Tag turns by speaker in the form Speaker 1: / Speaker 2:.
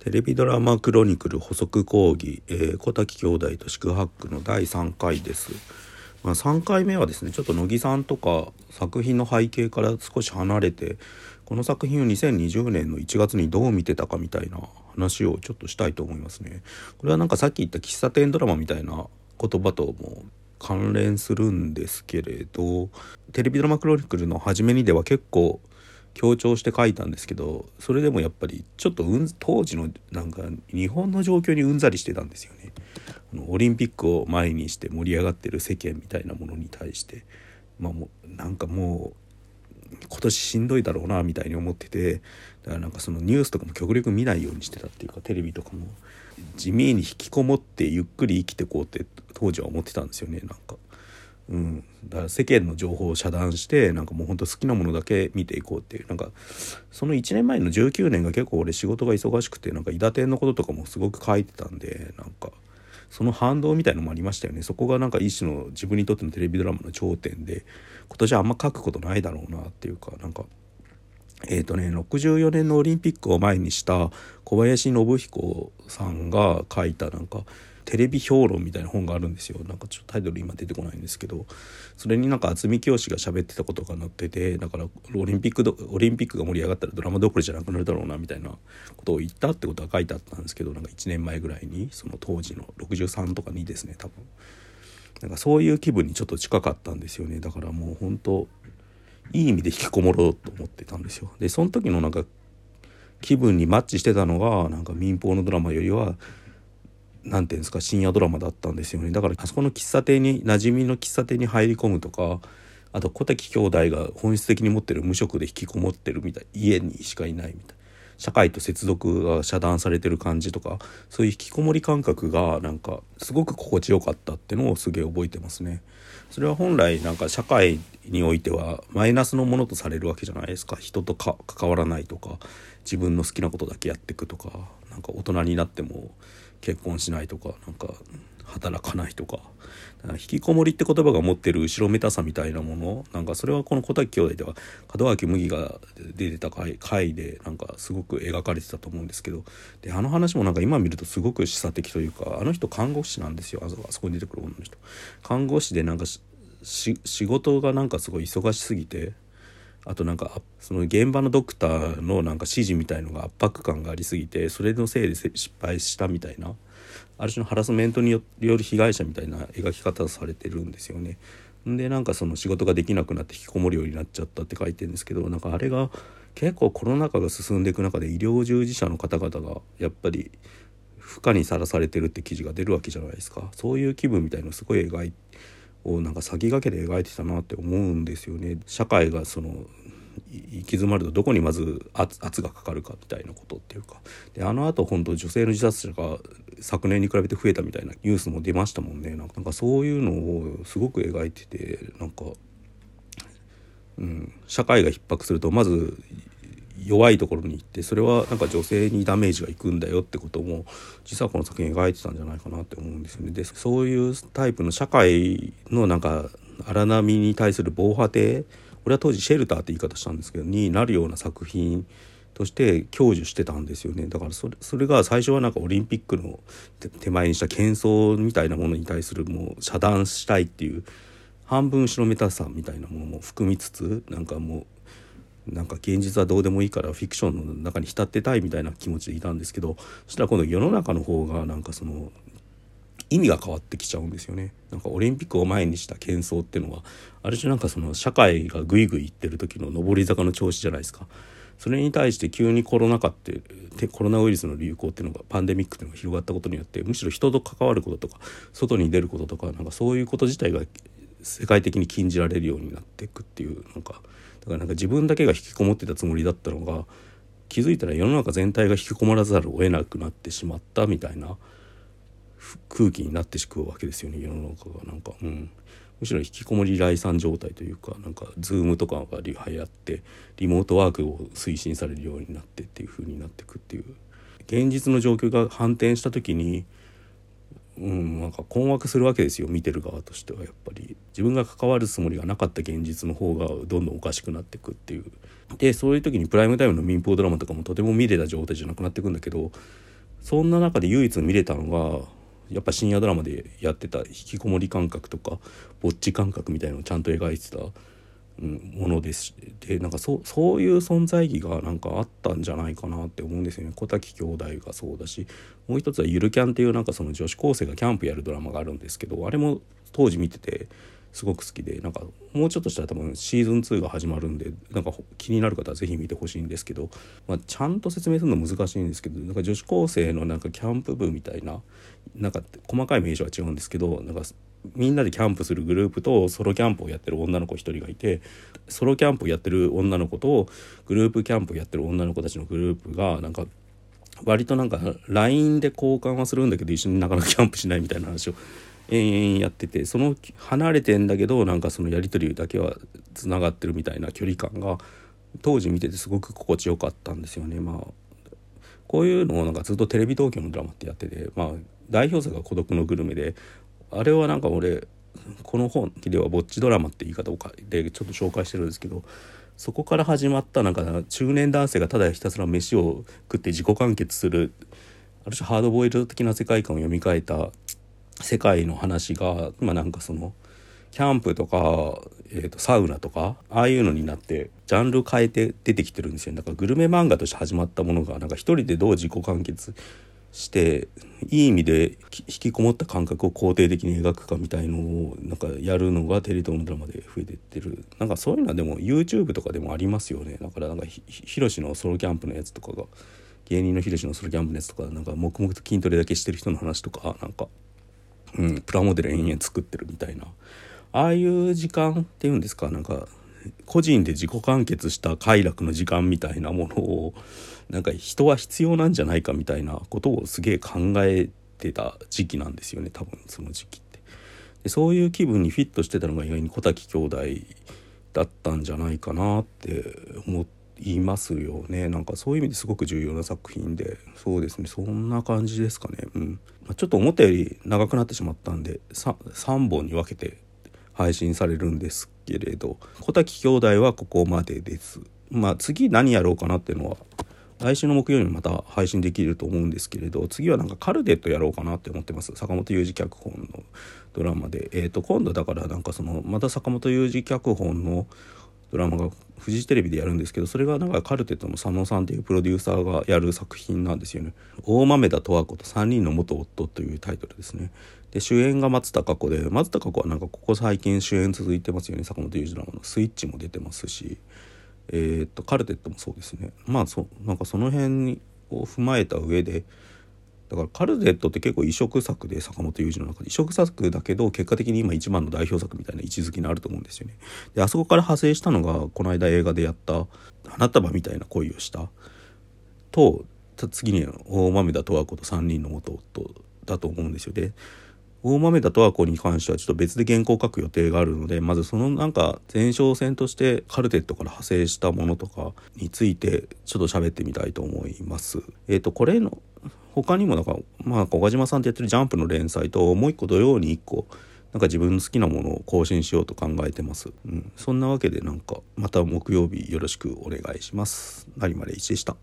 Speaker 1: テレビドラマクロニクル補足講義、えー、小滝兄弟と四苦八苦の第3回です。まあ、3回目はですねちょっと乃木さんとか作品の背景から少し離れてこの作品を2020年の1月にどう見てたかみたいな話をちょっとしたいと思いますね。これはなんかさっき言った喫茶店ドラマみたいな言葉とも関連するんですけれどテレビドラマクロニクルの初めにでは結構強調して書いたんですけどそれでもやっぱりちょっとうん当時のなんか日本の状況にうんざりしてたんですよね。オリンピックを前にして盛り上がってる世間みたいなものに対してまあもうなんかもう今年しんどいだろうなみたいに思っててだからなんかそのニュースとかも極力見ないようにしてたっていうかテレビとかも。地味に引きこもってゆっくり生きてこうって当時は思ってたんですよねなんか。うん、だから世間の情報を遮断してなんかもうほんと好きなものだけ見ていこうっていう。なんかその1年前の19年が結構俺仕事が忙しくてなんか伊達のこととかもすごく書いてたんでなんか。その反動みたいのもありましたよね。そこがなんか一種の自分にとってのテレビドラマの頂点で今年はあんま書くことないだろうなっていうかなんかえーとね、64年のオリンピックを前にした小林信彦さんが書いたなんかテレビ評論みたいな本があるんですよ。なんかちょっとタイトル今出てこないんですけど。それになんか渥美清が喋ってたことが載っててだからオリンピックオリンピックが盛り上がったらドラマどころじゃなくなるだろうなみたいなことを言ったってことが書いてあったんですけどなんか1年前ぐらいにその当時の63とかにですね多分。なんかそういう気分にちょっと近かったんですよね。だからもう本当いい意味で引きこもろうと思ってたんですよ。でその時のなんか気分にマッチしてたのがなんか民放のドラマよりは何ていうんですか深夜ドラマだったんですよねだからあそこの喫茶店に馴染みの喫茶店に入り込むとかあと小滝兄弟が本質的に持ってる無職で引きこもってるみたい家にしかいないみたい社会と接続が遮断されてる感じとかそういう引きこもり感覚がなんかすごく心地よかったっていうのをすげえ覚えてますね。それは本来なんか社会においてはマイナスのものとされるわけじゃないですか人とか関わらないとか自分の好きなことだけやっていくとかなんか大人になっても結婚しないとかなんか働かないとか引きこもりって言葉が持ってる後ろめたさみたいなものなんかそれはこの小滝兄弟では門脇麦が出てた回でなんかすごく描かれてたと思うんですけどであの話もなんか今見るとすごく示唆的というかあの人看護師なんですよあそこに出てくる女の人。看護師でなんか仕事がなんかすごい忙しすぎてあとなんかその現場のドクターのなんか指示みたいのが圧迫感がありすぎてそれのせいで失敗したみたいなある種のハラスメントによる被害者みたいな描き方をされてるんですよね。でなんかその仕事ができなくなって引きこもるようになっちゃったって書いてるんですけどなんかあれが結構コロナ禍が進んでいく中で医療従事者の方々がやっぱり負荷にさらされてるって記事が出るわけじゃないですかそういう気分みたいのすごい描いをなんか先駆けで描いてたなって思うんですよね。社会がその行き詰まるとどこにまず圧圧がかかるかみたいなことっていうかであのあと本当女性の自殺者が昨年に比べて増えたみたいなニュースも出ましたもんねなんかそういうのをすごく描いててなんか、うん、社会が逼迫するとまず弱いところに行ってそれはなんか女性にダメージがいくんだよってことも実はこの作品描いてたんじゃないかなって思うんですよね。でそういうタイプの社会のなんか荒波に対する防波堤俺は当時シェルターって言い方したんですけどになるような作品として享受してたんですよねだからそれそれが最初はなんかオリンピックの手前にした喧騒みたいなものに対するもう遮断したいっていう半分後ろめたさみたいなものも含みつつなんかもうなんか現実はどうでもいいからフィクションの中に浸ってたいみたいな気持ちでいたんですけどそしたら今度世の中の方がなんかその意味が変わってきちゃうんですよね。なんかオリンピックを前にした喧騒っていうのはある種なんかその社会がグイグイいってる時の上り坂の調子じゃないですか。それに対して急にコロナ禍ってコロナウイルスの流行っていうのがパンデミックっていうのが広がったことによってむしろ人と関わることとか外に出ることとかなんかそういうこと自体が世界的に禁じられるようになっていくっていうなんかだからなんか自分だけが引きこもってたつもりだったのが気づいたら世の中全体が引きこもらざるを得なくなってしまったみたいな空気になってしくうわけですよね世の中が。なんか、うん、むしろ引きこもり来産状態というかなんか Zoom とかが流行ってリモートワークを推進されるようになってっていう風になっていくっていう。現実の状況が反転した時にうん、なんか困惑するわけですよ見てる側としてはやっぱり。自分が関わるつもりがなかった現実の方がどんどんおかしくなっていくっていう。でそういう時にプライムタイムの民放ドラマとかもとても見れた状態じゃなくなっていくんだけどそんな中で唯一見れたのがやっぱ深夜ドラマでやってた引きこもり感覚とかぼっち感覚みたいのをちゃんと描いてた、ものですでなんかそそういう存在意義がなんかあったんじゃないかなって思うんですよね。小滝兄弟がそうだしもう一つは「ゆるキャン」っていうなんかその女子高生がキャンプやるドラマがあるんですけどあれも当時見ててすごく好きでなんかもうちょっとしたら多分シーズン2が始まるんでなんか気になる方は是非見てほしいんですけど、まあ、ちゃんと説明するの難しいんですけどなんか女子高生のなんかキャンプ部みたいななんか細かい名称は違うんですけどなんかみんなでキャンプするグループとソロキャンプをやってる女の子1人がいてソロキャンプをやってる女の子とグループキャンプをやってる女の子たちのグループがなんか割となんか LINE で交換はするんだけど一緒になかなかキャンプしないみたいな話を延々やっててその離れてんだけどなんかそのやり取りだけはつながってるみたいな距離感が当時見ててすごく心地よかったんですよね。まあこういうのをなんかずっとテレビ東京のドラマってやってて、まあ、代表作が「孤独のグルメで」あれはなんか俺この本では「ぼっちドラマ」って言い方をでちょっと紹介してるんですけどそこから始まったなんか中年男性がただひたすら飯を食って自己完結するある種ハードボイルド的な世界観を読み替えた世界の話がまあなんかそのキャンプとか、えー、とサウナとかああいうのになってジャンル変えて出てきてるんですよだからグルメ漫画として始まったものがなんか一人でどう自己完結していい意味で引きこもった感覚を肯定的に描くかみたいのをなんかやるのがテレ東のドラマで増えてってる。なんかそういうのはでも YouTube とかでもありますよね。だからなんかヒロシのソロキャンプのやつとかが芸人のヒロシのソロキャンプのやつとかなんか黙々と筋トレだけしてる人の話とかなんかうん、プラモデル延々作ってるみたいな。ああいう時間っていうんですかなんか個人で自己完結した快楽の時間みたいなものをなんか人は必要なんじゃないかみたいなことをすげえ考えてた時期なんですよね多分その時期って。でそういう気分にフィットしてたのが意外に小滝兄弟だったんじゃないかなって思っていますよね。なんかそういう意味ですごく重要な作品で。そうですね。そんな感じですかね。うん。まあちょっと思ったより長くなってしまったんで 3, 3本に分けて配信されるんですけれど小滝兄弟はここまでです。まあ次何やろうかなっていうのは来週の木曜日にまた配信できると思うんですけれど次はなんかカルデットやろうかなって思ってます。坂本雄二脚本のドラマで。えっ、ー、と今度だからなんかそのまた坂本雄二脚本のドラマがフジテレビでやるんですけどそれがなんかカルテットの佐野さんっていうプロデューサーがやる作品なんですよね「大豆田十和子と3人の元夫」というタイトルですね。で主演が松たか子で松たか子はなんかここ最近主演続いてますよね。坂本龍二ドラマの「スイッチ」も出てますし。えー、っとカルテットもそうですね。まあそなんかその辺を踏まえた上でだからカルデットって結構異色作で坂本龍二の中で異色作だけど結果的に今一番の代表作みたいな位置づけにあると思うんですよね。であそこから派生したのがこの間映画でやった「花束みたいな恋をした」と次に大豆田十和子と3人の元夫だと思うんですよね。大豆田十和子に関してはちょっと別で原稿を書く予定があるのでまずそのなんか前哨戦としてカルテットから派生したものとかについてちょっと喋ってみたいと思います。えっ、ー、とこれの他にもなんか、まあ、岡島さんってやってるジャンプの連載と、もう一個土曜に一個、なんか自分の好きなものを更新しようと考えてます。うん。そんなわけでなんか、また木曜日よろしくお願いします。成丸一でした。